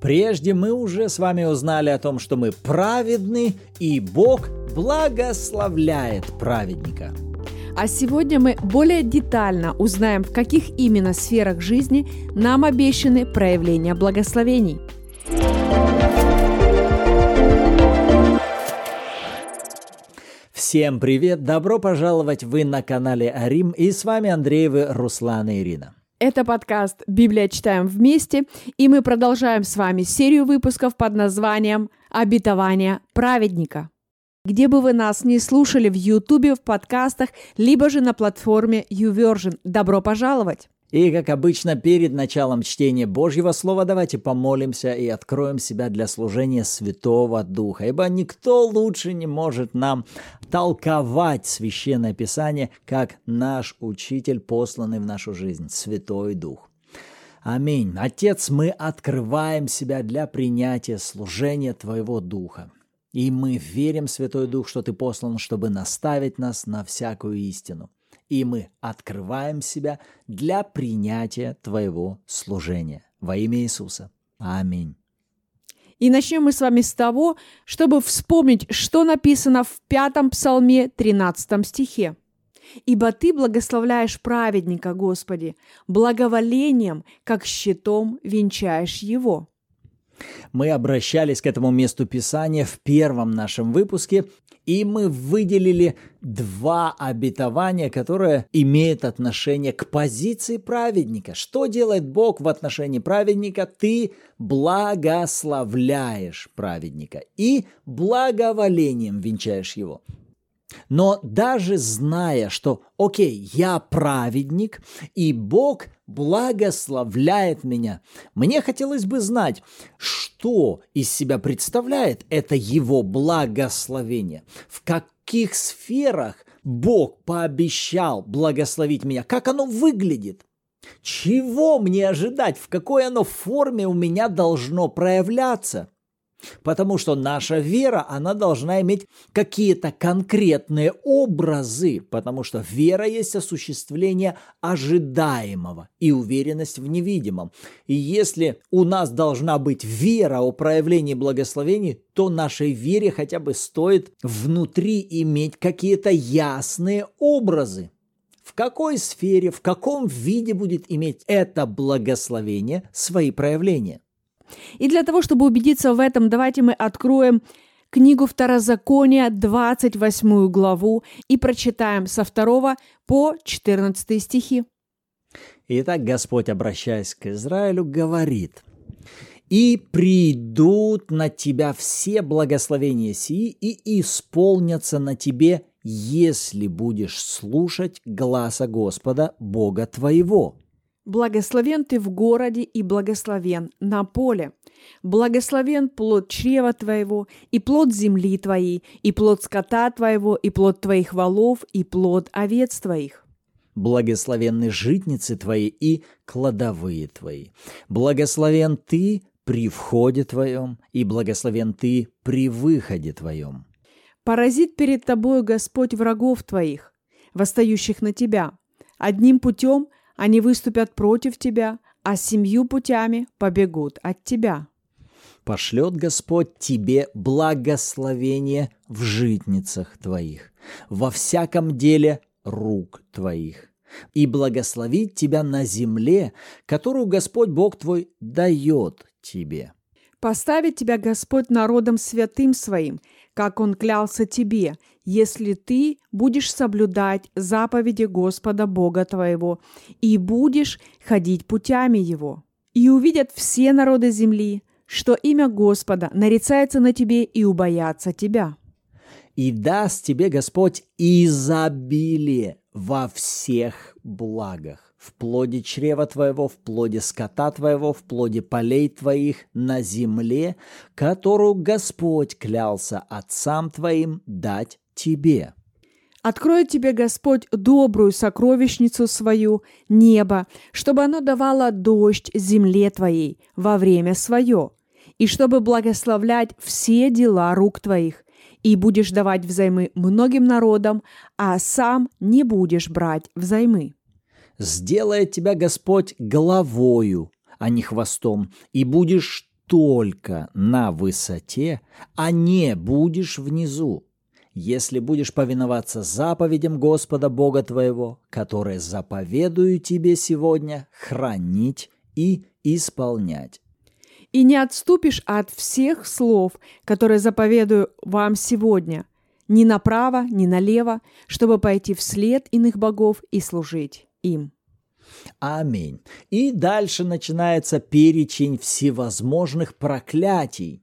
Прежде мы уже с вами узнали о том, что мы праведны, и Бог благословляет праведника. А сегодня мы более детально узнаем, в каких именно сферах жизни нам обещаны проявления благословений. Всем привет! Добро пожаловать! Вы на канале Арим, и с вами Андреевы Руслан и Ирина. Это подкаст «Библия читаем вместе», и мы продолжаем с вами серию выпусков под названием «Обетование праведника». Где бы вы нас не слушали в Ютубе, в подкастах, либо же на платформе YouVersion. Добро пожаловать! И, как обычно, перед началом чтения Божьего Слова давайте помолимся и откроем себя для служения Святого Духа, ибо никто лучше не может нам толковать Священное Писание, как наш Учитель, посланный в нашу жизнь, Святой Дух. Аминь. Отец, мы открываем себя для принятия служения Твоего Духа. И мы верим, Святой Дух, что Ты послан, чтобы наставить нас на всякую истину и мы открываем себя для принятия Твоего служения. Во имя Иисуса. Аминь. И начнем мы с вами с того, чтобы вспомнить, что написано в пятом псалме 13 стихе. «Ибо Ты благословляешь праведника, Господи, благоволением, как щитом венчаешь его». Мы обращались к этому месту Писания в первом нашем выпуске, и мы выделили два обетования, которые имеют отношение к позиции праведника. Что делает Бог в отношении праведника? Ты благословляешь праведника и благоволением венчаешь его. Но даже зная, что, окей, я праведник, и Бог благословляет меня, мне хотелось бы знать, что из себя представляет это Его благословение, в каких сферах Бог пообещал благословить меня, как оно выглядит. Чего мне ожидать, в какой оно форме у меня должно проявляться – Потому что наша вера, она должна иметь какие-то конкретные образы, потому что вера есть осуществление ожидаемого и уверенность в невидимом. И если у нас должна быть вера о проявлении благословений, то нашей вере хотя бы стоит внутри иметь какие-то ясные образы. В какой сфере, в каком виде будет иметь это благословение свои проявления. И для того, чтобы убедиться в этом, давайте мы откроем книгу Второзакония, 28 главу, и прочитаем со 2 по 14 стихи. Итак, Господь, обращаясь к Израилю, говорит, «И придут на тебя все благословения сии, и исполнятся на тебе, если будешь слушать гласа Господа, Бога твоего». Благословен ты в городе и благословен на поле. Благословен плод чрева твоего, и плод земли твоей, и плод скота твоего, и плод твоих волов, и плод овец твоих. Благословенны житницы твои и кладовые твои. Благословен ты при входе твоем, и благословен ты при выходе твоем. Поразит перед тобою Господь врагов твоих, восстающих на тебя. Одним путем – они выступят против тебя, а семью путями побегут от тебя. Пошлет Господь тебе благословение в житницах твоих, во всяком деле рук твоих, и благословит тебя на земле, которую Господь Бог твой дает тебе. Поставит тебя Господь народом святым своим, как Он клялся тебе, если ты будешь соблюдать заповеди Господа Бога твоего и будешь ходить путями Его. И увидят все народы земли, что имя Господа нарицается на тебе и убоятся тебя. И даст тебе Господь изобилие во всех благах в плоде чрева твоего, в плоде скота твоего, в плоде полей твоих на земле, которую Господь клялся отцам твоим дать тебе. Откроет тебе Господь добрую сокровищницу свою, небо, чтобы оно давало дождь земле твоей во время свое, и чтобы благословлять все дела рук твоих, и будешь давать взаймы многим народам, а сам не будешь брать взаймы сделает тебя Господь головою, а не хвостом, и будешь только на высоте, а не будешь внизу, если будешь повиноваться заповедям Господа Бога твоего, которые заповедую тебе сегодня хранить и исполнять. И не отступишь от всех слов, которые заповедую вам сегодня, ни направо, ни налево, чтобы пойти вслед иных богов и служить им. Аминь. И дальше начинается перечень всевозможных проклятий.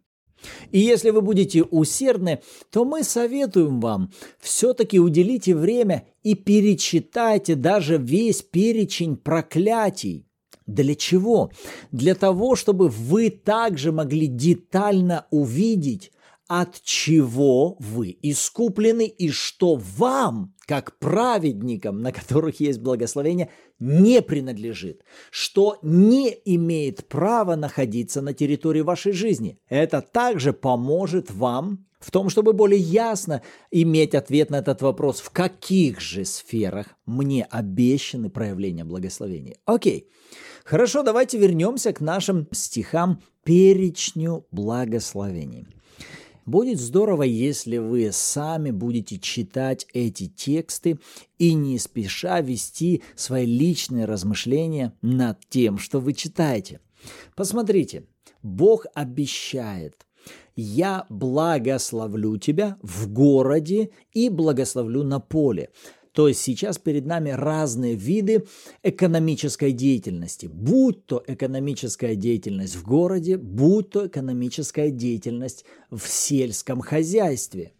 И если вы будете усердны, то мы советуем вам все-таки уделите время и перечитайте даже весь перечень проклятий. Для чего? Для того, чтобы вы также могли детально увидеть, от чего вы искуплены и что вам, как праведникам, на которых есть благословение, не принадлежит, что не имеет права находиться на территории вашей жизни. Это также поможет вам в том, чтобы более ясно иметь ответ на этот вопрос, в каких же сферах мне обещаны проявления благословения. Окей, хорошо, давайте вернемся к нашим стихам перечню благословений. Будет здорово, если вы сами будете читать эти тексты и не спеша вести свои личные размышления над тем, что вы читаете. Посмотрите, Бог обещает, я благословлю тебя в городе и благословлю на поле. То есть сейчас перед нами разные виды экономической деятельности, будь то экономическая деятельность в городе, будь то экономическая деятельность в сельском хозяйстве.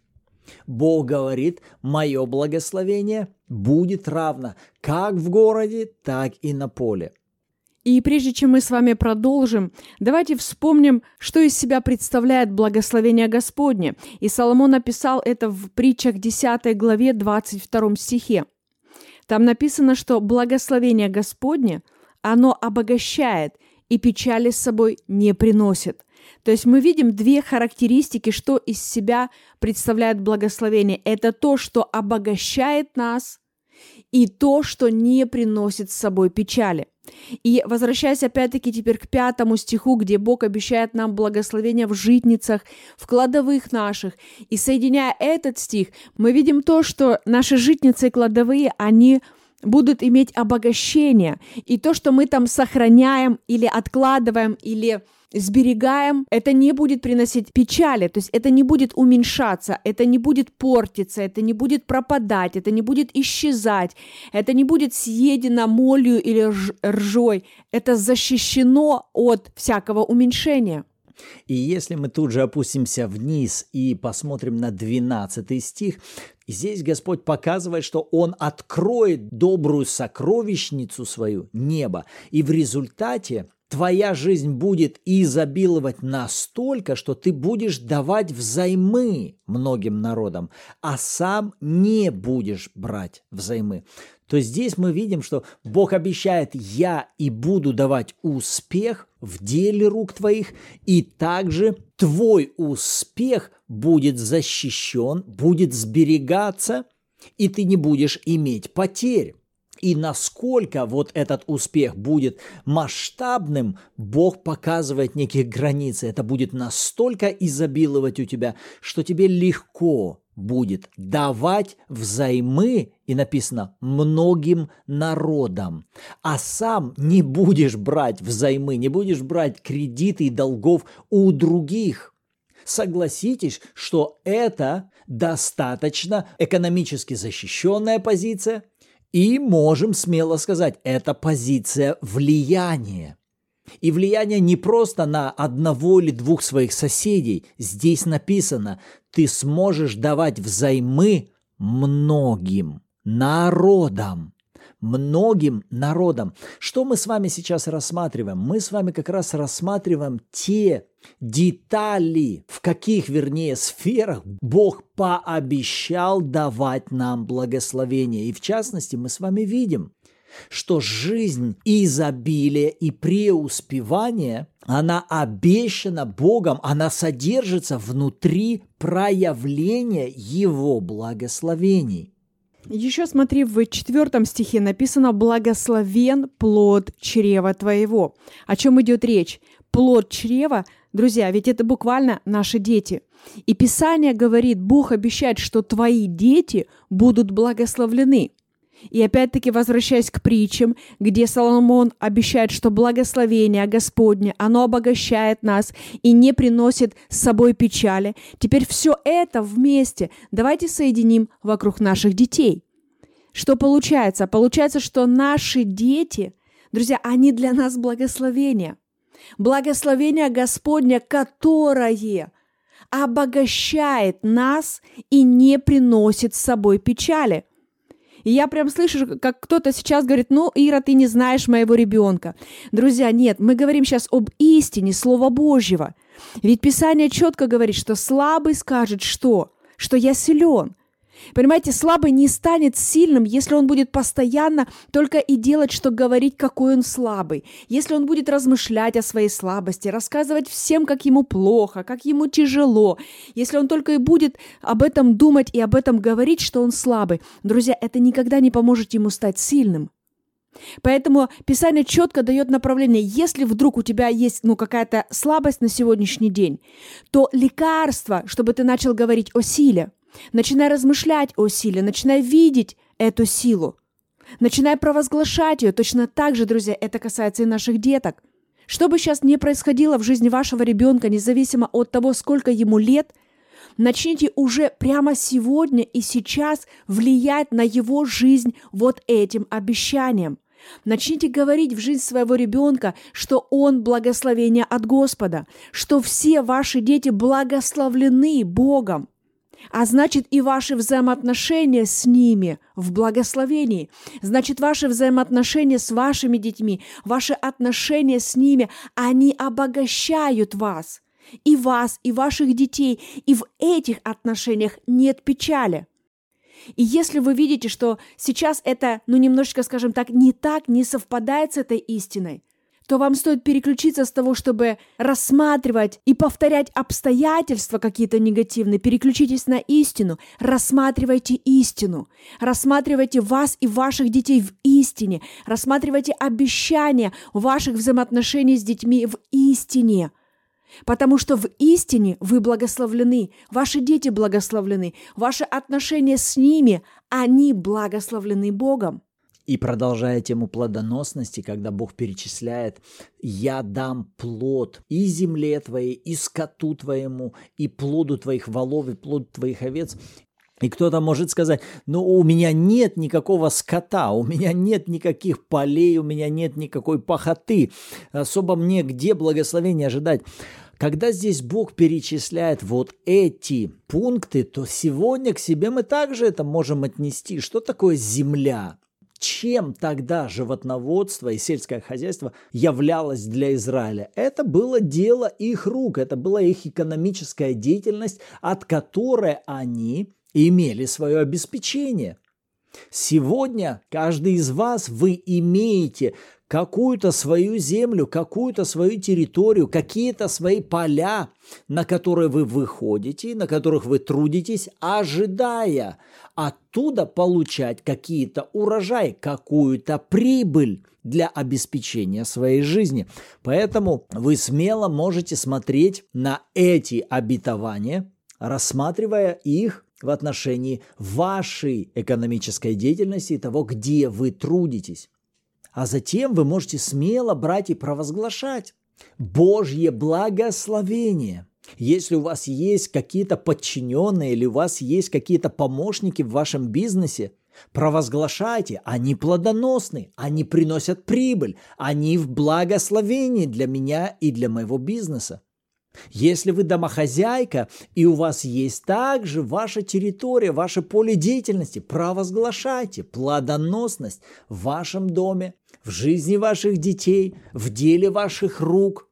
Бог говорит, мое благословение будет равно как в городе, так и на поле. И прежде чем мы с вами продолжим, давайте вспомним, что из себя представляет благословение Господне. И Соломон написал это в притчах 10 главе 22 стихе. Там написано, что благословение Господне, оно обогащает и печали с собой не приносит. То есть мы видим две характеристики, что из себя представляет благословение. Это то, что обогащает нас, и то, что не приносит с собой печали – и возвращаясь опять-таки теперь к пятому стиху, где Бог обещает нам благословение в житницах, в кладовых наших, и соединяя этот стих, мы видим то, что наши житницы и кладовые, они будут иметь обогащение, и то, что мы там сохраняем или откладываем, или сберегаем, это не будет приносить печали, то есть это не будет уменьшаться, это не будет портиться, это не будет пропадать, это не будет исчезать, это не будет съедено молью или ржой, это защищено от всякого уменьшения. И если мы тут же опустимся вниз и посмотрим на 12 стих, здесь Господь показывает, что Он откроет добрую сокровищницу свою, небо, и в результате твоя жизнь будет изобиловать настолько, что ты будешь давать взаймы многим народам, а сам не будешь брать взаймы. То здесь мы видим, что Бог обещает, я и буду давать успех в деле рук твоих, и также твой успех будет защищен, будет сберегаться, и ты не будешь иметь потерь. И насколько вот этот успех будет масштабным, Бог показывает некие границы. Это будет настолько изобиловать у тебя, что тебе легко будет давать взаймы, и написано, многим народам. А сам не будешь брать взаймы, не будешь брать кредиты и долгов у других. Согласитесь, что это достаточно экономически защищенная позиция – и можем смело сказать, это позиция влияния. И влияние не просто на одного или двух своих соседей. Здесь написано, ты сможешь давать взаймы многим народам многим народам. Что мы с вами сейчас рассматриваем? Мы с вами как раз рассматриваем те детали, в каких, вернее, сферах Бог пообещал давать нам благословение. И в частности, мы с вами видим, что жизнь изобилия и преуспевания, она обещана Богом, она содержится внутри проявления Его благословений. Еще смотри, в четвертом стихе написано «Благословен плод чрева твоего». О чем идет речь? плод чрева, друзья, ведь это буквально наши дети. И Писание говорит, Бог обещает, что твои дети будут благословлены. И опять-таки, возвращаясь к притчам, где Соломон обещает, что благословение Господне, оно обогащает нас и не приносит с собой печали. Теперь все это вместе давайте соединим вокруг наших детей. Что получается? Получается, что наши дети, друзья, они для нас благословение. Благословение Господня, которое обогащает нас и не приносит с собой печали – и я прям слышу, как кто-то сейчас говорит, ну, Ира, ты не знаешь моего ребенка. Друзья, нет, мы говорим сейчас об истине Слова Божьего. Ведь Писание четко говорит, что слабый скажет что? Что я силен. Понимаете, слабый не станет сильным, если он будет постоянно только и делать, что говорить, какой он слабый. Если он будет размышлять о своей слабости, рассказывать всем, как ему плохо, как ему тяжело. Если он только и будет об этом думать и об этом говорить, что он слабый. Друзья, это никогда не поможет ему стать сильным. Поэтому Писание четко дает направление. Если вдруг у тебя есть ну, какая-то слабость на сегодняшний день, то лекарство, чтобы ты начал говорить о силе – Начинай размышлять о силе, начинай видеть эту силу. Начинай провозглашать ее. Точно так же, друзья, это касается и наших деток. Что бы сейчас ни происходило в жизни вашего ребенка, независимо от того, сколько ему лет, начните уже прямо сегодня и сейчас влиять на его жизнь вот этим обещанием. Начните говорить в жизнь своего ребенка, что он благословение от Господа, что все ваши дети благословлены Богом а значит и ваши взаимоотношения с ними в благословении. Значит, ваши взаимоотношения с вашими детьми, ваши отношения с ними, они обогащают вас. И вас, и ваших детей. И в этих отношениях нет печали. И если вы видите, что сейчас это, ну, немножечко, скажем так, не так, не совпадает с этой истиной, то вам стоит переключиться с того, чтобы рассматривать и повторять обстоятельства какие-то негативные. Переключитесь на истину, рассматривайте истину, рассматривайте вас и ваших детей в истине, рассматривайте обещания ваших взаимоотношений с детьми в истине. Потому что в истине вы благословлены, ваши дети благословлены, ваши отношения с ними, они благословлены Богом. И продолжая тему плодоносности, когда Бог перечисляет, «Я дам плод и земле твоей, и скоту твоему, и плоду твоих волов, и плоду твоих овец». И кто-то может сказать, ну у меня нет никакого скота, у меня нет никаких полей, у меня нет никакой пахоты, особо мне где благословения ожидать. Когда здесь Бог перечисляет вот эти пункты, то сегодня к себе мы также это можем отнести. Что такое земля? Чем тогда животноводство и сельское хозяйство являлось для Израиля? Это было дело их рук, это была их экономическая деятельность, от которой они имели свое обеспечение. Сегодня каждый из вас, вы имеете какую-то свою землю, какую-то свою территорию, какие-то свои поля, на которые вы выходите, на которых вы трудитесь, ожидая оттуда получать какие-то урожаи, какую-то прибыль для обеспечения своей жизни. Поэтому вы смело можете смотреть на эти обетования, рассматривая их в отношении вашей экономической деятельности и того, где вы трудитесь. А затем вы можете смело брать и провозглашать Божье благословение. Если у вас есть какие-то подчиненные или у вас есть какие-то помощники в вашем бизнесе, провозглашайте, они плодоносны, они приносят прибыль, они в благословении для меня и для моего бизнеса. Если вы домохозяйка, и у вас есть также ваша территория, ваше поле деятельности, провозглашайте плодоносность в вашем доме, в жизни ваших детей, в деле ваших рук.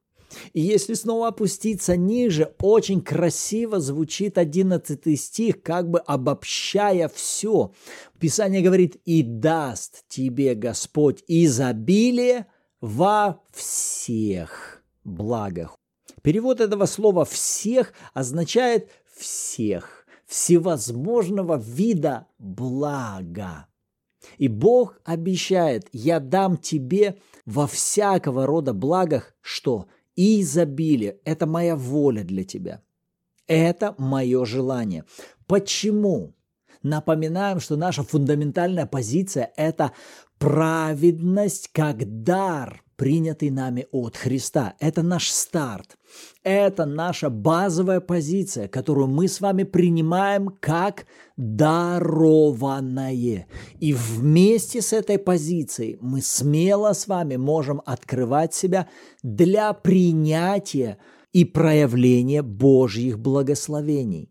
И если снова опуститься ниже, очень красиво звучит 11 стих, как бы обобщая все. Писание говорит, «И даст тебе Господь изобилие во всех благах». Перевод этого слова «всех» означает «всех», всевозможного вида блага. И Бог обещает, я дам тебе во всякого рода благах что? и изобилие. Это моя воля для тебя. Это мое желание. Почему? Напоминаем, что наша фундаментальная позиция – это праведность как дар, принятый нами от Христа. Это наш старт. Это наша базовая позиция, которую мы с вами принимаем как дарованное. И вместе с этой позицией мы смело с вами можем открывать себя для принятия и проявления Божьих благословений.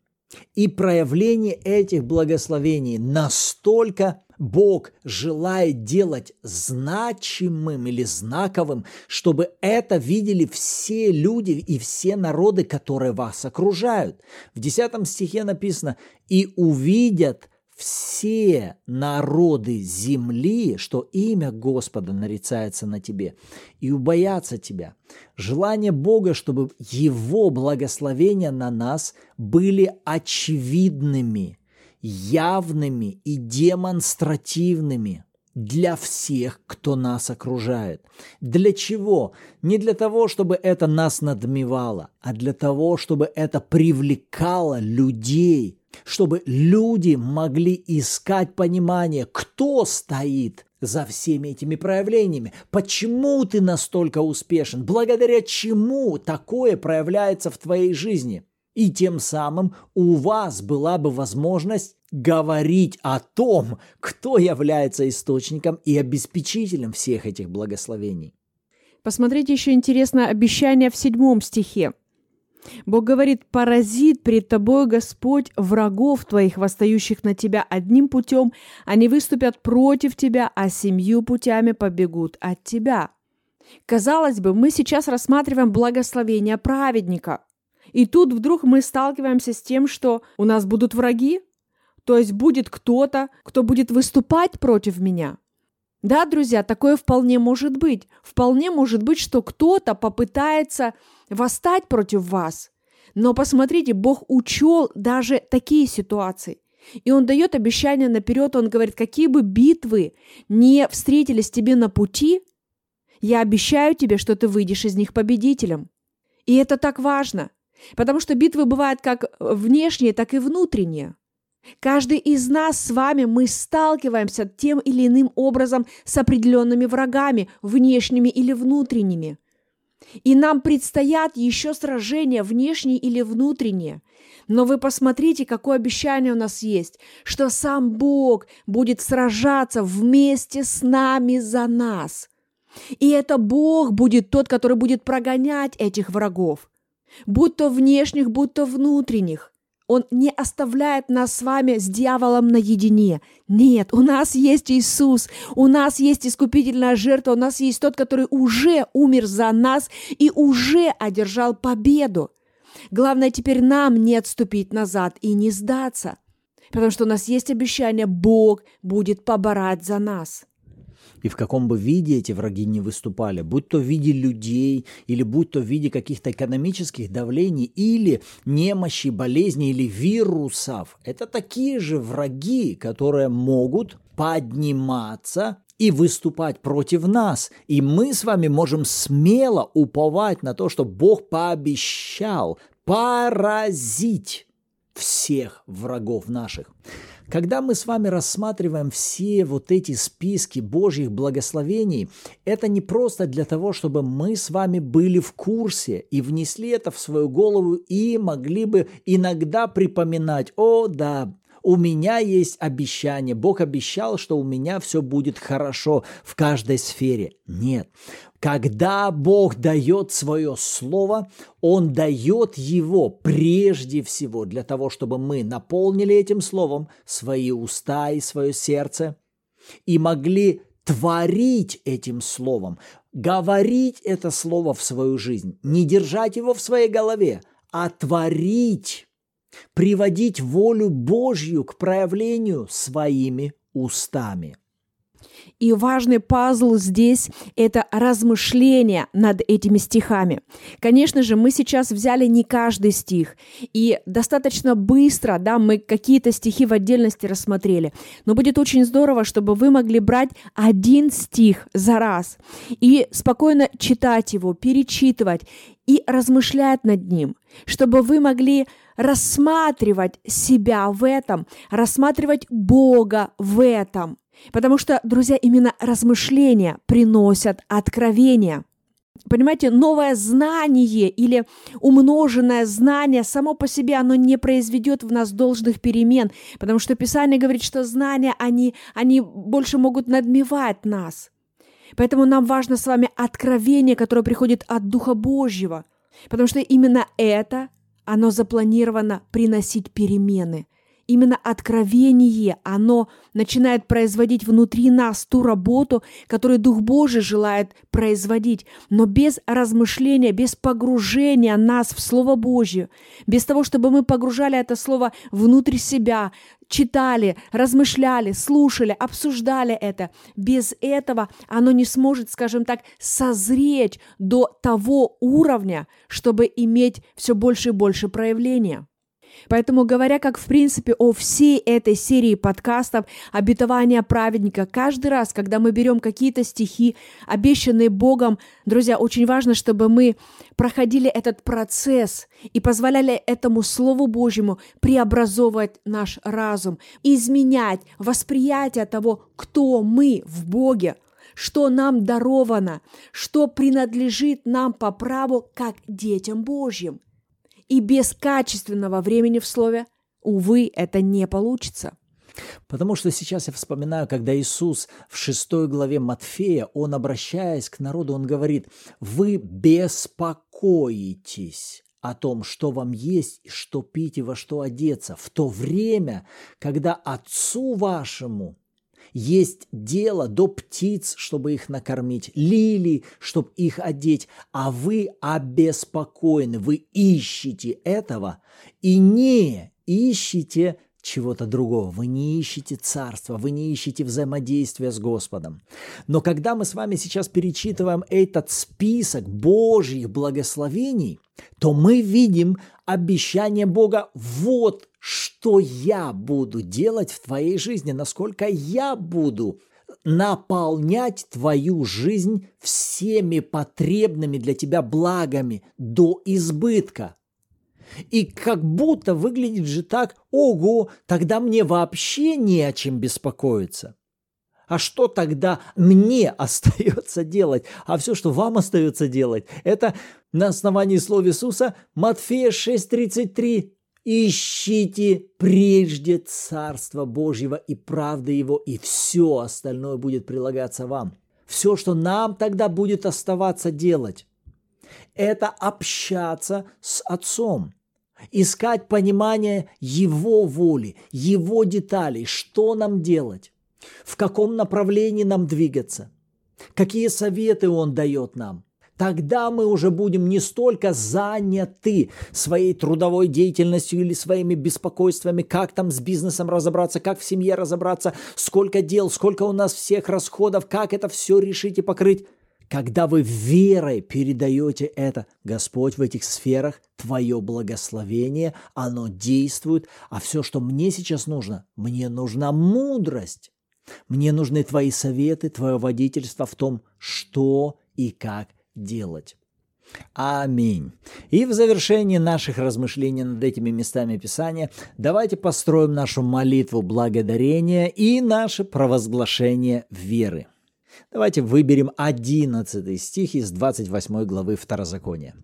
И проявление этих благословений настолько Бог желает делать значимым или знаковым, чтобы это видели все люди и все народы, которые вас окружают. В 10 стихе написано «И увидят все народы земли, что имя Господа нарицается на тебе, и убоятся тебя. Желание Бога, чтобы Его благословения на нас были очевидными, явными и демонстративными для всех, кто нас окружает. Для чего? Не для того, чтобы это нас надмевало, а для того, чтобы это привлекало людей – чтобы люди могли искать понимание, кто стоит за всеми этими проявлениями, почему ты настолько успешен, благодаря чему такое проявляется в твоей жизни. И тем самым у вас была бы возможность говорить о том, кто является источником и обеспечителем всех этих благословений. Посмотрите еще интересное обещание в седьмом стихе. Бог говорит, поразит пред тобой Господь врагов твоих, восстающих на тебя одним путем, они выступят против тебя, а семью путями побегут от тебя. Казалось бы, мы сейчас рассматриваем благословение праведника. И тут вдруг мы сталкиваемся с тем, что у нас будут враги, то есть будет кто-то, кто будет выступать против меня. Да, друзья, такое вполне может быть. Вполне может быть, что кто-то попытается восстать против вас. Но посмотрите, Бог учел даже такие ситуации. И Он дает обещание наперед, Он говорит, какие бы битвы не встретились тебе на пути, я обещаю тебе, что ты выйдешь из них победителем. И это так важно, потому что битвы бывают как внешние, так и внутренние. Каждый из нас с вами мы сталкиваемся тем или иным образом с определенными врагами, внешними или внутренними. И нам предстоят еще сражения, внешние или внутренние. Но вы посмотрите, какое обещание у нас есть, что сам Бог будет сражаться вместе с нами за нас. И это Бог будет тот, который будет прогонять этих врагов, будь то внешних, будь то внутренних. Он не оставляет нас с вами с дьяволом наедине. Нет, у нас есть Иисус, у нас есть искупительная жертва, у нас есть тот, который уже умер за нас и уже одержал победу. Главное теперь нам не отступить назад и не сдаться, потому что у нас есть обещание, Бог будет поборать за нас и в каком бы виде эти враги не выступали, будь то в виде людей, или будь то в виде каких-то экономических давлений, или немощи, болезней, или вирусов, это такие же враги, которые могут подниматься и выступать против нас. И мы с вами можем смело уповать на то, что Бог пообещал поразить всех врагов наших. Когда мы с вами рассматриваем все вот эти списки Божьих благословений, это не просто для того, чтобы мы с вами были в курсе и внесли это в свою голову и могли бы иногда припоминать, о да, у меня есть обещание. Бог обещал, что у меня все будет хорошо в каждой сфере. Нет. Когда Бог дает свое слово, Он дает его прежде всего для того, чтобы мы наполнили этим словом свои уста и свое сердце и могли творить этим словом, говорить это слово в свою жизнь, не держать его в своей голове, а творить, приводить волю Божью к проявлению своими устами – и важный пазл здесь – это размышление над этими стихами. Конечно же, мы сейчас взяли не каждый стих, и достаточно быстро, да, мы какие-то стихи в отдельности рассмотрели, но будет очень здорово, чтобы вы могли брать один стих за раз и спокойно читать его, перечитывать, и размышлять над ним, чтобы вы могли рассматривать себя в этом, рассматривать Бога в этом. Потому что, друзья, именно размышления приносят откровение. Понимаете, новое знание или умноженное знание само по себе, оно не произведет в нас должных перемен, потому что Писание говорит, что знания, они, они больше могут надмевать нас. Поэтому нам важно с вами откровение, которое приходит от Духа Божьего, потому что именно это, оно запланировано приносить перемены – Именно откровение, оно начинает производить внутри нас ту работу, которую Дух Божий желает производить. Но без размышления, без погружения нас в Слово Божье, без того, чтобы мы погружали это Слово внутрь себя, читали, размышляли, слушали, обсуждали это. Без этого оно не сможет, скажем так, созреть до того уровня, чтобы иметь все больше и больше проявления. Поэтому, говоря как в принципе о всей этой серии подкастов «Обетование праведника», каждый раз, когда мы берем какие-то стихи, обещанные Богом, друзья, очень важно, чтобы мы проходили этот процесс и позволяли этому Слову Божьему преобразовывать наш разум, изменять восприятие того, кто мы в Боге, что нам даровано, что принадлежит нам по праву как детям Божьим – и без качественного времени в слове, увы, это не получится. Потому что сейчас я вспоминаю, когда Иисус в шестой главе Матфея, Он, обращаясь к народу, Он говорит, «Вы беспокоитесь о том, что вам есть, что пить и во что одеться, в то время, когда Отцу вашему есть дело до птиц, чтобы их накормить, лилий, чтобы их одеть, а вы обеспокоены, вы ищете этого и не ищете чего-то другого. Вы не ищете царства, вы не ищете взаимодействия с Господом. Но когда мы с вами сейчас перечитываем этот список Божьих благословений, то мы видим обещание Бога «Вот что я буду делать в твоей жизни, насколько я буду наполнять твою жизнь всеми потребными для тебя благами до избытка. И как будто выглядит же так, ого, тогда мне вообще не о чем беспокоиться. А что тогда мне остается делать? А все, что вам остается делать, это на основании слов Иисуса Матфея 6.33 Ищите прежде Царство Божьего и правды Его, и все остальное будет прилагаться вам. Все, что нам тогда будет оставаться делать, это общаться с Отцом, искать понимание Его воли, Его деталей, что нам делать, в каком направлении нам двигаться, какие советы Он дает нам – Тогда мы уже будем не столько заняты своей трудовой деятельностью или своими беспокойствами, как там с бизнесом разобраться, как в семье разобраться, сколько дел, сколько у нас всех расходов, как это все решить и покрыть. Когда вы верой передаете это, Господь в этих сферах, Твое благословение, оно действует, а все, что мне сейчас нужно, мне нужна мудрость. Мне нужны Твои советы, Твое водительство в том, что и как делать. Аминь. И в завершении наших размышлений над этими местами Писания давайте построим нашу молитву благодарения и наше провозглашение веры. Давайте выберем 11 стих из 28 главы Второзакония.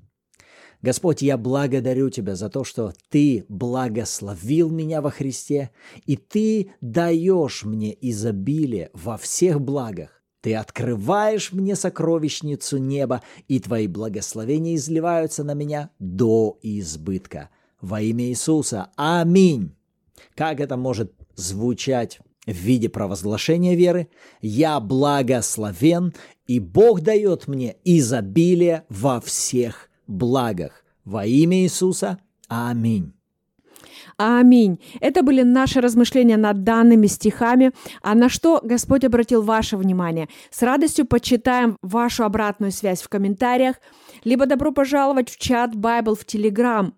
Господь, я благодарю Тебя за то, что Ты благословил меня во Христе, и Ты даешь мне изобилие во всех благах, ты открываешь мне сокровищницу неба, и Твои благословения изливаются на меня до избытка. Во имя Иисуса. Аминь. Как это может звучать в виде провозглашения веры? Я благословен, и Бог дает мне изобилие во всех благах. Во имя Иисуса. Аминь. Аминь. Это были наши размышления над данными стихами. А на что Господь обратил ваше внимание? С радостью почитаем вашу обратную связь в комментариях, либо добро пожаловать в чат Bible в Telegram.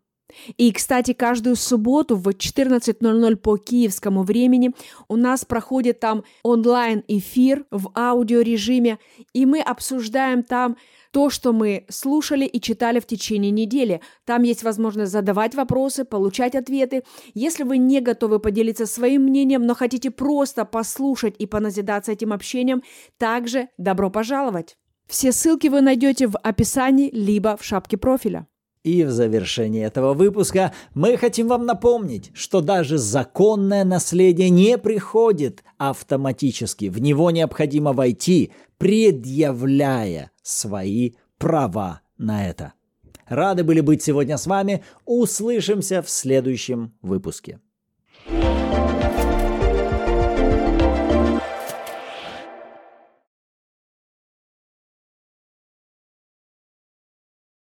И, кстати, каждую субботу в 14.00 по киевскому времени у нас проходит там онлайн-эфир в аудиорежиме, и мы обсуждаем там то, что мы слушали и читали в течение недели. Там есть возможность задавать вопросы, получать ответы. Если вы не готовы поделиться своим мнением, но хотите просто послушать и поназидаться этим общением, также добро пожаловать. Все ссылки вы найдете в описании либо в шапке профиля. И в завершении этого выпуска мы хотим вам напомнить, что даже законное наследие не приходит автоматически. В него необходимо войти, предъявляя свои права на это. Рады были быть сегодня с вами. Услышимся в следующем выпуске.